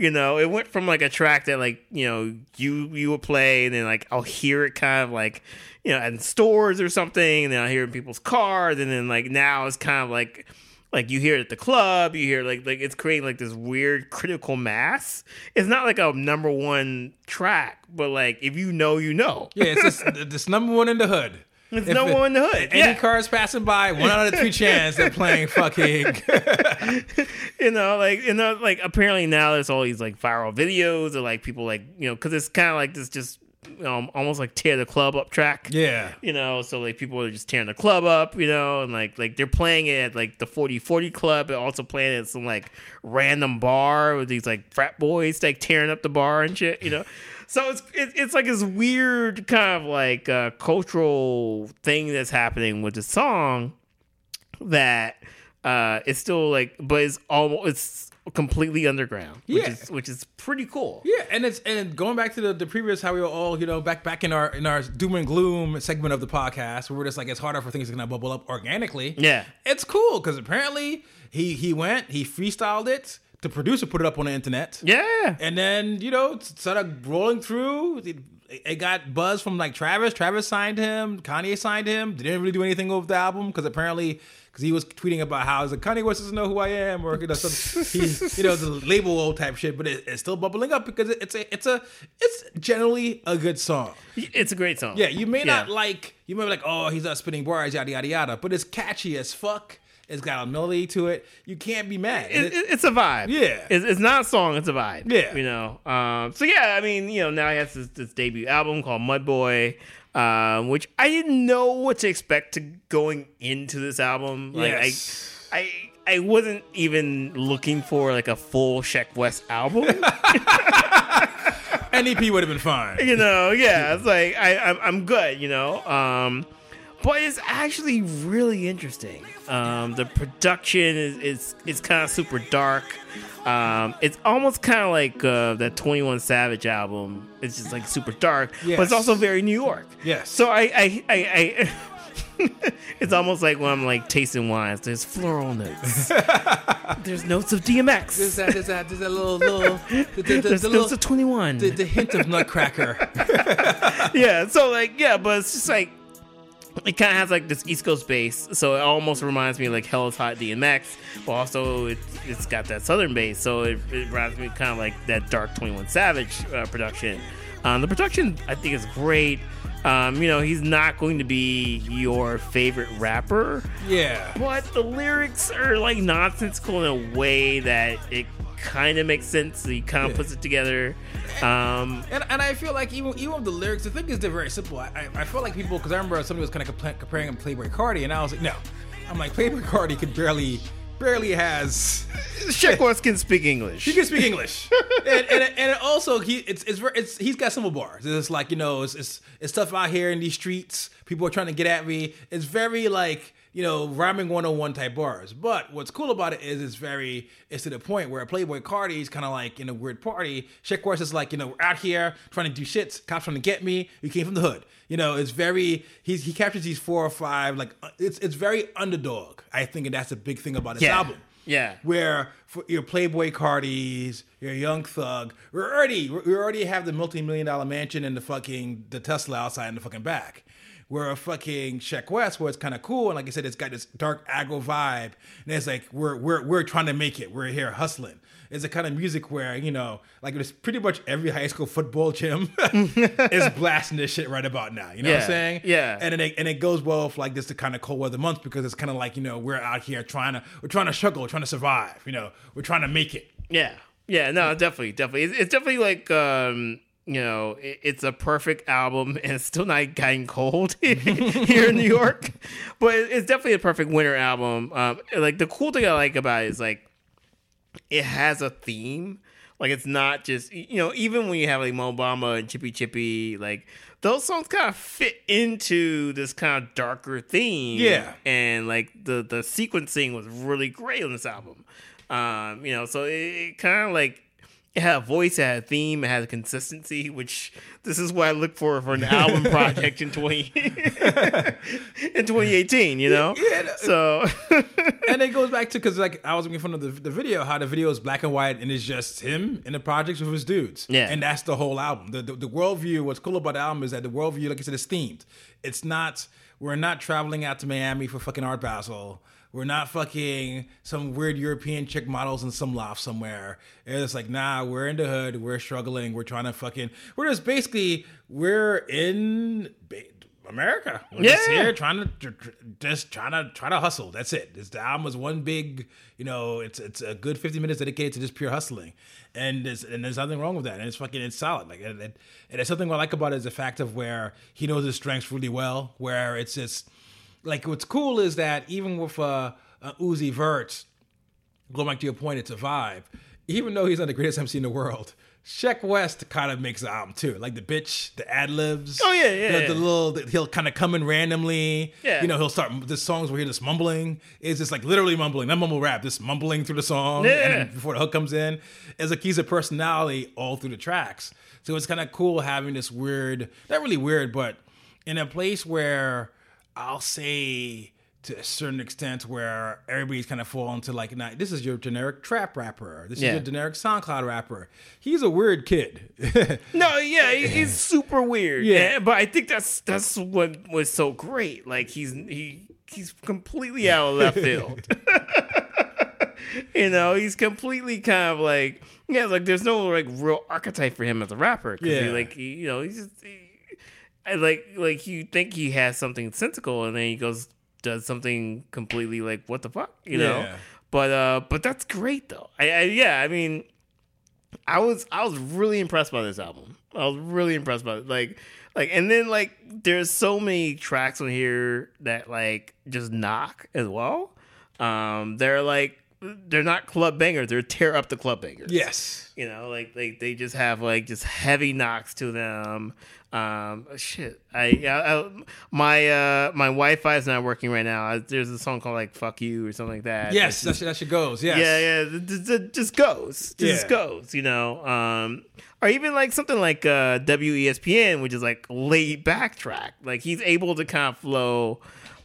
You know, it went from like a track that like you know you you would play, and then like I'll hear it kind of like you know in stores or something, and then I'll hear it in people's cars, and then like now it's kind of like like you hear it at the club, you hear like like it's creating like this weird critical mass. It's not like a number one track, but like if you know, you know. Yeah, it's just this number one in the hood. It's If no it- one in the hood. Any Yeah. cars passing by, one out of three chance they're playing fucking. you know, like you know, like apparently now there's all these like viral videos of like people like you know because it's kind of like this just um, almost like tear the club up track. yeah. You know, so like people are just tearing the club up, you know, and like like they're playing it at like the 40/40 club, but also playing it at some like random bar with these like frat boys like tearing up the bar and shit, you know. So it's it, it's like this weird kind of like uh, cultural thing that's happening with the song that uh it's still like but it's almost it's completely underground which Yeah. is which is pretty cool Yeah, and it's and going back to the, the previous how we were all you know back back in our in our doom and gloom segment of the podcast where we're just like it's harder for things to kind of bubble up organically. Yeah. it's cool because apparently he he went he freestyled it. The producer put it up on the internet. yeah And then, you know, it started rolling through. It, it got buzz from like Travis. Travis signed him. Kanye signed him. They didn't really do anything with the album because apparently, because he was tweeting about how he's like, Kanye West doesn't know who I am, or you know, some, he, you know, the label old type shit. But it, it's still bubbling up because it, it's a, it's a, it's generally a good song. it's a great song Yeah, you may not Yeah. like, you may be like, oh, he's not spitting bars, yada yada yada, but it's catchy as fuck. It's got a melody to it. You can't be mad. It, it- it- it's a vibe. Yeah. it's, it's not a song. It's a vibe. Yeah. you know. Um, so yeah, I mean, you know, now he has this, this debut album called Mud Boy, um, which I didn't know what to expect to going into this album. Like Yes. I, I, I wasn't even looking for like a full Sheck West album. NEP would have been fine. you know, yeah, it's like I, I'm, I'm good, you know. Um, but it's actually really interesting. Um, the production is is, is kind of super dark. Um, it's almost kind of like uh, that Twenty One Savage album. It's just like super dark, but it's also very New York. Yes. So I, I, I, I it's almost like when I'm like tasting wines. There's floral notes. There's notes of DMX. There's that, there's that, there's that little, little, the, the, the, There's the notes little, of 21. the, the hint of Nutcracker. yeah, so like yeah, but it's just like it kind of has like this East Coast base, so it almost reminds me of like Hell is Hot DMX, but also it's it's got that Southern base, so it, it reminds me kind of like that Dark Twenty One Savage uh, production. Um, the production I think is great. Um, you know, he's not going to be your favorite rapper, Yeah. but the lyrics are like nonsensical in a way that it kind of makes sense. He kind of Yeah. puts it together. Um, And, and I feel like even even with the lyrics, the thing is they're very simple. I, I, I feel like people because I remember somebody was kind of compla- comparing him to Playboi Carti, and I was like, no, I'm like Playboi Carti could barely barely has Sheck West can speak English. he can speak English, and, and and also he it's it's, very, it's he's got simple bars. It's like you know it's, it's it's stuff out here in these streets. People are trying to get at me. It's very like you know rhyming 101 type bars. But what's cool about it is it's very it's to the point where a Playboi Carti's kind of like in a weird party. Sheck West is like you know we're out here trying to do shits. Cops trying to get me. We came from the hood. You know, it's very he's he captures these four or five like uh, it's it's very underdog. I think, and that's a big thing about this Yeah. album Yeah. where for your Playboi Cartis, your Young Thug, we already we already have the multi-million dollar mansion and the fucking the Tesla outside in the fucking back. Where a fucking Sheck West, where it's kind of cool, and like I said, it's got this dark aggro vibe, and it's like we're we're we're trying to make it. We're here hustling. It's a kind of music where you know, like it's pretty much every high school football gym is blasting this shit right about now. You know what I'm saying? yeah. And it and it goes well with like this the kind of cold weather months because it's kind of like you know we're out here trying to we're trying to struggle, trying to survive. You know, we're trying to make it. Yeah, yeah, no, definitely, definitely. It's, it's definitely like um, you know, it's a perfect album, and it's still not getting cold here in New York, but it's definitely a perfect winter album. Um, like the cool thing I like about it is like it has a theme. Like it's not just you know even when you have like Mo Bamba and Chippi Chippi like those songs kind of fit into this kind of darker theme. Yeah. and like the the sequencing was really great on this album. Um, you know, so it, it kind of like it had a voice, it had a theme, it had a consistency, which this is what I look for for an album project in twenty in twenty eighteen. You know, Yeah, so and it goes back to because like I was making fun of the, the video, how the video is black and white and it's just him in the projects with his dudes. Yeah. and that's the whole album. The, the the worldview. What's cool about the album is that the worldview, like I said, is themed. It's not. We're not traveling out to Miami for fucking Art Basel. We're not fucking some weird European chick models in some loft somewhere. It's like, nah, we're in the hood. We're struggling. We're trying to fucking. We're just basically we're in America. We're just Yeah. here trying to just trying to try to hustle. That's it. This the album is one big, you know, it's it's a good fifty minutes dedicated to just pure hustling, and there's and there's nothing wrong with that. And it's fucking it's solid. Like and, and, and there's something I like about it is the fact of where he knows his strengths really well. Where it's just like what's cool is that even with uh, uh Uzi Vert, going back to your point, it's a vibe. Even though he's not the greatest MC in the world, Sheck West kind of makes the album too. Like the bitch, the ad libs. Oh, yeah, yeah, The, yeah. the little, the, he'll kind of come in randomly. Yeah. You know, he'll start the songs where he's just mumbling. It's just like literally mumbling, not mumble rap, just mumbling through the song. Yeah. And before the hook comes in, it's like he's a personality all through the tracks. So it's kind of cool having this weird, not really weird, but in a place where I'll say to a certain extent where everybody's kind of fall into like, nah, this is your generic trap rapper. This Yeah. is your generic SoundCloud rapper. He's a weird kid. No, yeah, he- he's super weird. Yeah. Yeah, but I think that's that's what was so great. Like he's he he's completely out of left field. you know, he's completely kind of like yeah, like there's no like real archetype for him as a rapper. 'cause he, Yeah. like he, you know, he's just he, like like you think he has something sensical, and then he goes does something completely like what the fuck, you know. Yeah. But uh, but that's great though. I, I yeah, I mean. I was I was really impressed by this album. I was really impressed by it. Like like and then like there's so many tracks on here that like just knock as well. Um they're like they're not club bangers, they're tear up the club bangers. yes. You know, like like they just have like just heavy knocks to them. Um shit. I, I, I my uh my Wi-Fi is not working right now. There's a song called like fuck you or something like that. Yes, It's that shit, goes. Yes. yeah, yeah, th- th- th- just goes, just Yeah. goes, you know. Um, or even like something like uh, WESPN, which is like laid back track. Like he's able to kind of flow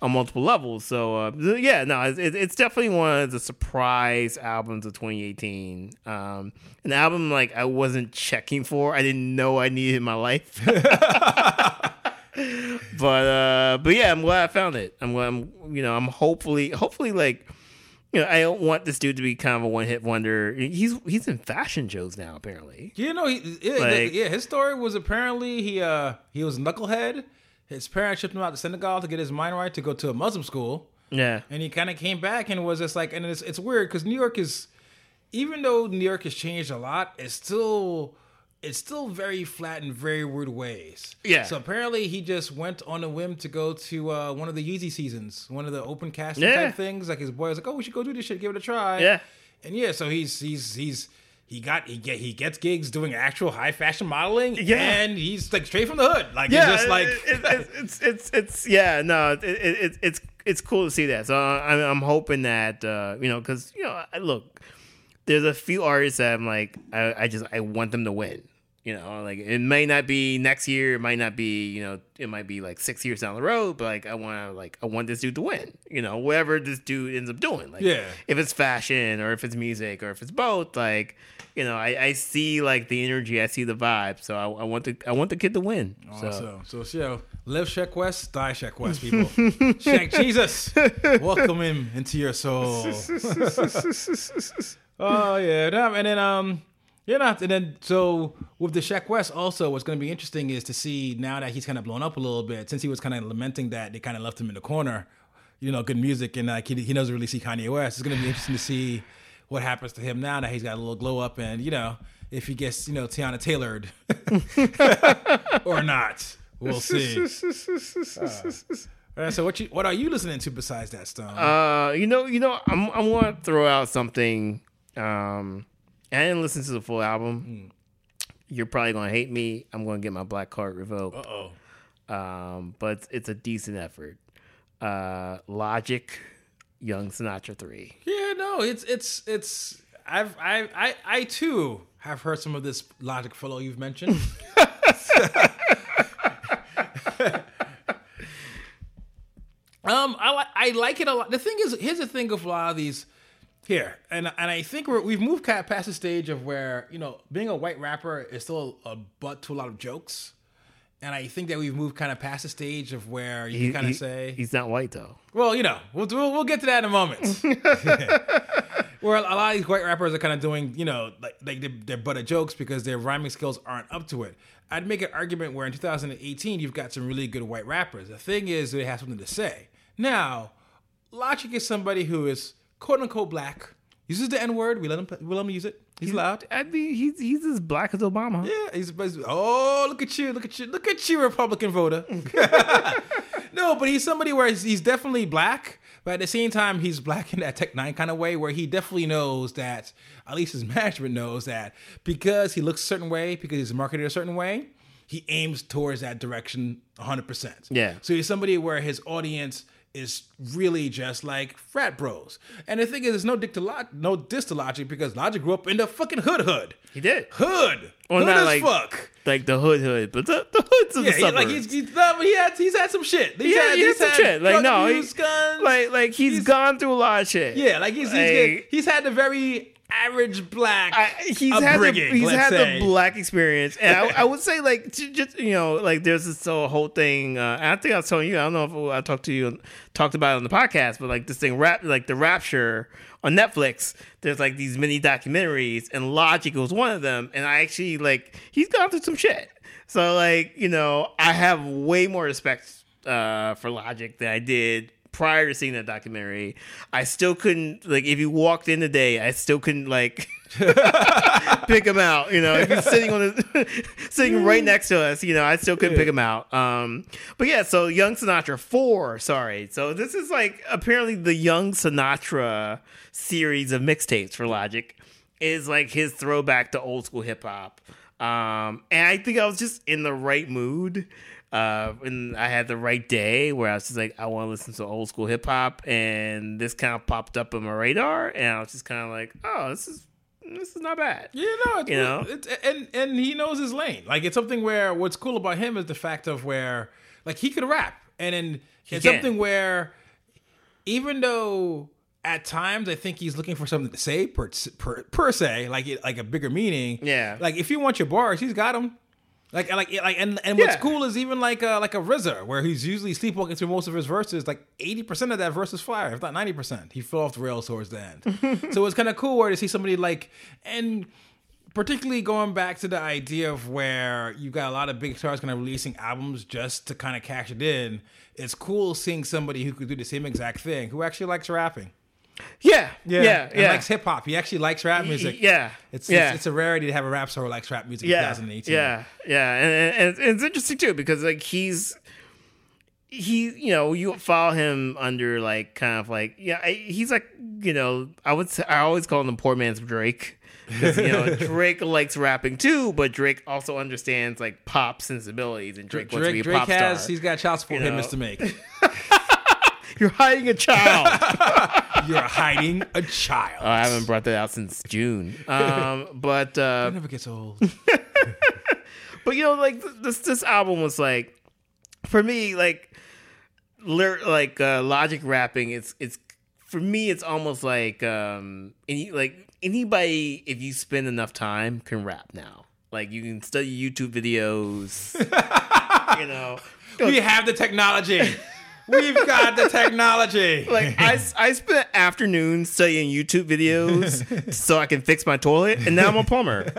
on multiple levels. So uh, yeah, no, it's, it- it's definitely one of the surprise albums of 2018. Um, an album like I wasn't checking for. I didn't know I needed in my life. but uh, but yeah, I'm glad I found it. I'm, I'm you know I'm hopefully hopefully like you know I don't want this dude to be kind of a one hit wonder. He's he's in fashion shows now apparently. You know, he, yeah, Like- yeah, his story was apparently he uh he was knucklehead. His parents shipped him out to Senegal to get his mind right to go to a Muslim school, Yeah, and he kind of came back and was just like, and it's it's weird because New York is, even though New York has changed a lot, it's still it's still very flat in very weird ways. Yeah. So apparently he just went on a whim to go to uh, one of the Yeezy seasons, one of the open casting Yeah. type things. Like his boy was like, oh, we should go do this shit, give it a try. Yeah. And yeah, so he's he's he's he got he get he gets gigs doing actual high fashion modeling. Yeah. and he's like straight from the hood. Like yeah. it's just like it- it- it's it's it's yeah. No, it, it, it, it's it's cool to see that. So I'm I'm hoping that uh, you know because you know I- look, there's a few artists that I'm like I, I just I want them to win. You know, like it may not be next year, it might not be, you know, it might be like six years down the road, but like I want to, like I want this dude to win. You know, whatever this dude ends up doing. Like, Yeah. if it's fashion or if it's music or if it's both, like, you know, I, I see like the energy, I see the vibe, so I, I want the I want the kid to win. So So, so, so, live Sheck West, die Sheck West, people. Sheck Jesus, welcome him into your soul. oh yeah, and then um, you know, and then so with the Sheck West, also what's going to be interesting is to see now that he's kind of blown up a little bit, since he was kind of lamenting that they kind of left him in the corner. You know, G.O.O.D. Music, and like he, he doesn't really see Kanye West. It's going to be interesting to see what happens to him now that he's got a little glow up, and you know, if he gets you know Teyana Tailored or not. We'll see. Uh, so what you what are you listening to besides that Stone? Uh, you know, you know, I'm I'm gonna throw out something. Um, I didn't listen to the full album. You're probably gonna hate me. I'm gonna get my black card revoked. oh. Um, but it's, it's a decent effort. Uh, Logic, Young Sinatra three. Yeah, no, it's it's it's I've I I I too have heard some of this Logic fellow you've mentioned. um, I like I like it a lot. The thing is, here's the thing of a lot of these here, and and I think we're, we've moved kind of past the stage of where you know being a white rapper is still a butt to a lot of jokes. And I think that we've moved kind of past the stage of where you He- can kind he- of say, he's not white though. well, you know, we'll, we'll, we'll get to that in a moment. Where a lot of these white rappers are kind of doing, you know, like, like they're, they're butt of jokes because their rhyming skills aren't up to it. I'd make an argument where in 2018 you've got some really good white rappers. The thing is, they have something to say. Now, Logic is somebody who is quote unquote black, uses the N word. We let him we let him use it. He's loud. I mean, he's he's as black as Obama. Yeah, he's, he's oh look at you, look at you, look at you, Republican voter. no, but he's somebody where he's, he's definitely black, but at the same time he's black in that Tech Nine kind of way, where he definitely knows that at least his management knows that because he looks a certain way, because he's marketed a certain way, he aims towards that direction 100. percent Yeah. So he's somebody where his audience is really just like frat bros. And the thing is, there's no dick to Log- no diss to Logic because Logic grew up in the fucking hood hood. He did. Hood. Well, hood not as like- fuck. Like the hood hood, but the, the hoods of Yeah, the he, suburbs. like he's, he's he had he's had some shit. He's yeah, had, he had he's some had shit. Like no, abuse, he, guns. like like he's He's- gone through a lot of shit. yeah, like he's he's, Like- he's had the very average black. I, he's had the, he's had the black experience, and I, I would say like just you know like there's this whole whole thing. Uh, I think I was telling you. I don't know if I talked to you and talked about it on the podcast, but like this thing rap like the Rapture on Netflix. There's like these mini documentaries, and Logic was one of them. And I actually like he's gone through some shit. So like you know I have way more respect uh, for Logic than I did prior to seeing that documentary. I still couldn't like if you walked in today, I still couldn't like pick him out. You know, if he's sitting on the sitting right next to us, you know, I still couldn't pick him out. Um, but yeah, so Young Sinatra four. Sorry, so this is like apparently the Young Sinatra series of mixtapes for Logic is like his throwback to old school hip hop. Um, and I think I was just in the right mood. Uh, and I had the right day where I was just like, I want to listen to old school hip hop, and this kind of popped up on my radar, and I was just kind of like, oh, this is this is not bad. Yeah, no, it's, You know? it's, and and he knows his lane. Like it's something where what's cool about him is the fact of where like he could rap, and then it's can. something where even though at times I think he's looking for something to say per per, per se, like it, like a bigger meaning. Yeah. like if you want your bars, he's got them. Like, like, like, and, and what's Yeah. cool is even like a, like a RZA, where he's usually sleepwalking through most of his verses. Like eighty percent of that verse is fire, if not ninety percent. He fell off the rails towards the end. so it's kind of cool where to see somebody like, and particularly going back to the idea of where you've got a lot of big stars kind of releasing albums just to kind of cash it in. It's cool seeing somebody who could do the same exact thing, who actually likes rapping. Yeah, yeah, yeah, and likes hip hop. He actually likes rap music. Yeah, It's, yeah. it's it's a rarity to have a rap star who likes rap music in yeah, 2018. yeah, yeah, and, and, and it's interesting too because like he's he, you know, you follow him under like kind of like yeah, I- he's like you know, I would say I always call him the poor man's Drake. 'Cause, you know, Drake likes rapping too, but Drake also understands like pop sensibilities, and Drake, wants to be Drake, a Drake pop has star. he's got child support You know. payments to make. You're hiding a child. You're hiding a child. Oh, I haven't brought that out since June. Um, but uh, It never gets old. But you know, like this this album was like for me like like uh, Logic rapping. It's it's for me. It's almost like um any like anybody if you spend enough time can rap now. Like you can study YouTube videos. you know, We have the technology. We've got the technology. like I, I spent afternoons studying YouTube videos so I can fix my toilet, and now I'm a plumber.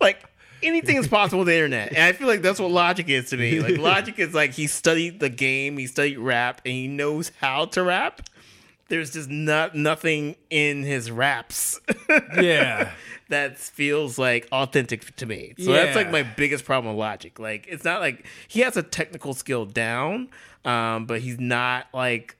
Like anything is possible with the internet, and I feel like that's what Logic is to me. Like Logic is like he studied the game, he studied rap, and he knows how to rap. There's just not nothing in his raps yeah. that feels like authentic to me. So that's like my biggest problem with Logic. Like it's not like he has a technical skill down, um, but he's not like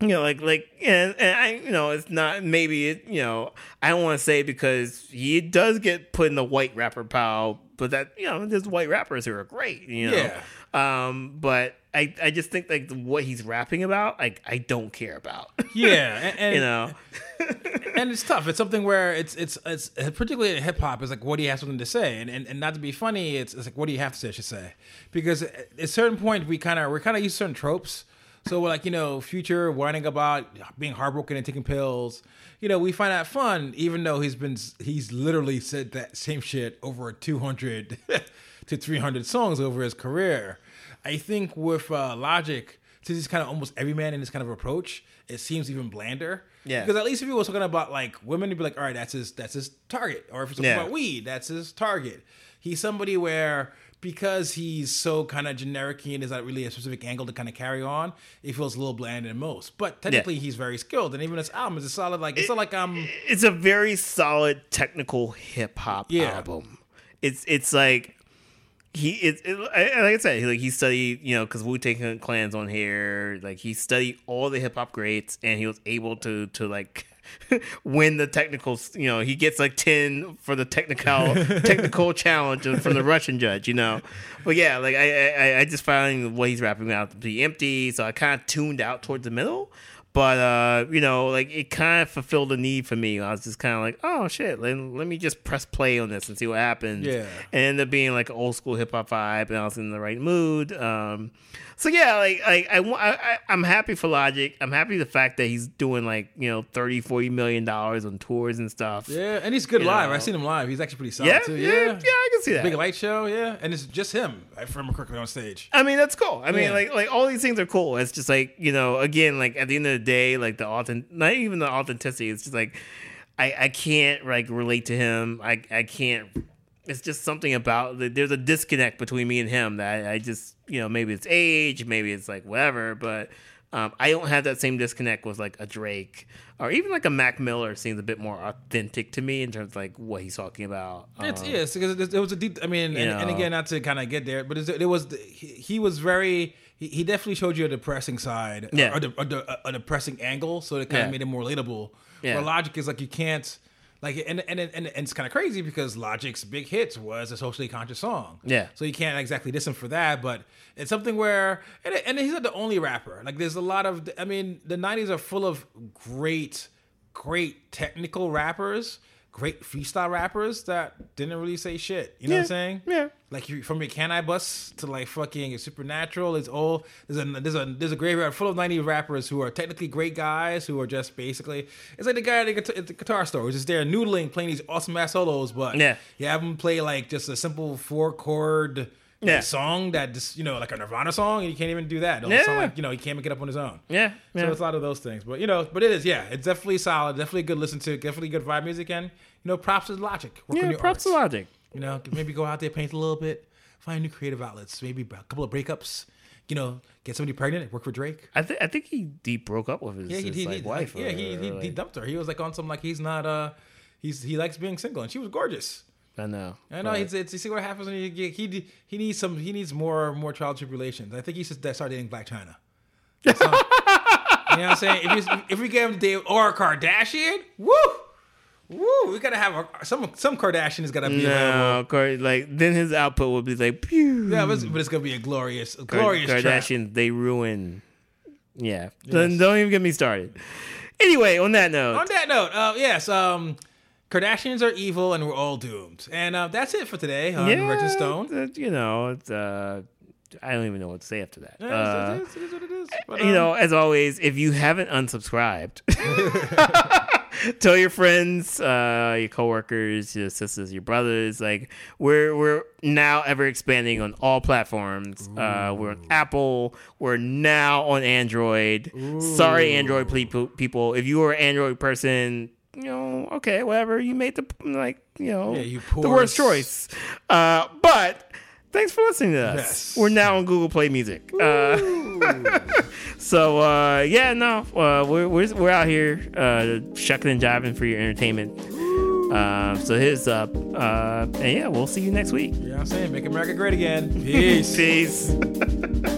you know, like like and, and I you know, it's not maybe it you know, I don't want to say because he does get put in the white rapper pile, but that you know, there's white rappers who are great, you know. Yeah. Um, but I, I just think like what he's rapping about, like I don't care about. Yeah. And, and, you know. and it's tough. It's something where it's it's it's particularly in hip hop. It's like what do you have something to say, and, and and not to be funny. It's it's like what do you have to say? I should say, because at a certain point we kind of we're kind of used to certain tropes. So we're like you know Future whining about being heartbroken and taking pills. You know we find that fun, even though he's been he's literally said that same shit over two hundred to three hundred songs over his career. I think with uh, Logic, since he's kind of almost every man in this kind of approach, it seems even blander. Yeah. Because at least if he was talking about like women, he'd be like, all right, that's his that's his target. Or if he's talking Yeah. about weed, that's his target. He's somebody where because he's so kind of generic and there's not really a specific angle to kind of carry on, it feels a little bland than most. But technically, he's very skilled, and even his album is a solid. Like it's not like I'm. it's a very solid technical hip hop Yeah. album. It's it's like he it's it, like I said, he, like he studied you know because Wu Tang Clan's on here. Like he studied all the hip hop greats, and he was able to to like. win the technical you know he gets like 10 for the technical technical challenge from the russian judge you know but yeah like i i, I just find what he's rapping about to be empty so i kind of tuned out towards the middle but uh, you know, like it kind of fulfilled a need for me. I was just kind of like, oh shit, let, let me just press play on this and see what happens. Yeah. and ended up being like an old school hip hop vibe, and I was in the right mood. Um, so yeah, like like I, I, I, I'm happy for Logic. I'm happy the fact that he's doing like you know 30, 40 million dollars on tours and stuff. Yeah, and he's good You live. know. I've seen him live. He's actually pretty solid yeah, too. yeah, Yeah, yeah, I can see that. Big light show, yeah, and it's just him. I remember correctly on stage. I mean, that's cool. I mean, like like all these things are cool. It's just like you know, again, like at the end of the day, like the authentic, not even the authenticity. It's just like I I can't like relate to him. I I can't. It's just something about there's a disconnect between me and him that I, I just you know maybe it's age, maybe it's like whatever, but. Um, I don't have that same disconnect with like a Drake or even like a Mac Miller seems a bit more authentic to me in terms of like what he's talking about. It's Um, yes, because it, was a deep. I mean, and, and again, not to kind of get there, but it's, it was he, he was very. He, he definitely showed you a depressing side, Yeah. or, the, or a depressing angle, so it kind of Yeah. made it more relatable. Yeah. Where Logic is like you can't. Like and and, and, and it's kind of crazy because Logic's big hits was a socially conscious song. Yeah. So you can't exactly diss him for that, but it's something where and, and he's not the only rapper. Like there's a lot of I mean the '90s are full of great, great technical rappers, great freestyle rappers that didn't really say shit. You know what I'm saying? yeah. Like you, from your Canibus to like fucking Supernatural, it's all there's a there's a there's a graveyard full of '90s rappers who are technically great guys who are just basically it's like the guy at the guitar, at the guitar store who's just there noodling playing these awesome ass solos, but Yeah. you have him play like just a simple four chord. Yeah. song that just you know like a Nirvana song and you can't even do that. It'll Yeah. sound like you know he can't make it up on his own. Yeah, yeah. So it's a lot of those things. But you know, but it is, yeah, it's definitely solid, definitely good listen to, definitely good vibe music and you know, props to Logic. Work yeah, props to. Logic. You know, maybe go out there, paint a little bit, find new creative outlets, maybe a couple of breakups, you know, get somebody pregnant, work for Drake. I think I think he deep broke up with his, Yeah, he, his he, like, he, wife. yeah, or- he, he, or, he like- dumped her. He was like on some like he's not uh he's he likes being single and she was gorgeous. I know. I know it's, it's you see what happens when you get he he needs some he needs more more child tribulations. I think he should start dating Blac Chyna. You know what I'm saying? If, you, if we get him to date or Kardashian, woo, woo, we gotta have a, some some Kardashian is gotta be. No, like then his output would be like, pew. Yeah, but it's, but it's gonna be a glorious, a Kar- glorious trap. Kardashians, they ruin. Yeah, Then don't even get me started. Anyway, on that note, On that note, uh, yes, um, Kardashians are evil and we're all doomed. And uh, that's it for today on yeah, Reggie Stone. uh, you know, it's, uh, I don't even know what to say after that. Yeah, Uh, it is- it is what it is. But, you um, know, as always, if you haven't unsubscribed, tell your friends, uh, your coworkers, your sisters, your brothers. Like we're we're now ever expanding on all platforms. Uh, we're on Apple. We're now on Android. Sorry, Android people. People, if you are an Android person. You know, okay, whatever. You made the like, you know, Yeah, you the worst choice. Uh, but thanks for listening to us. Yes. We're now on Google Play Music. Uh, so uh, yeah, no, uh, we're, we're we're out here uh, shucking and jiving for your entertainment. Uh, so us up, uh, and yeah, we'll see you next week. You know I'm saying? Make America great again. Peace. Peace.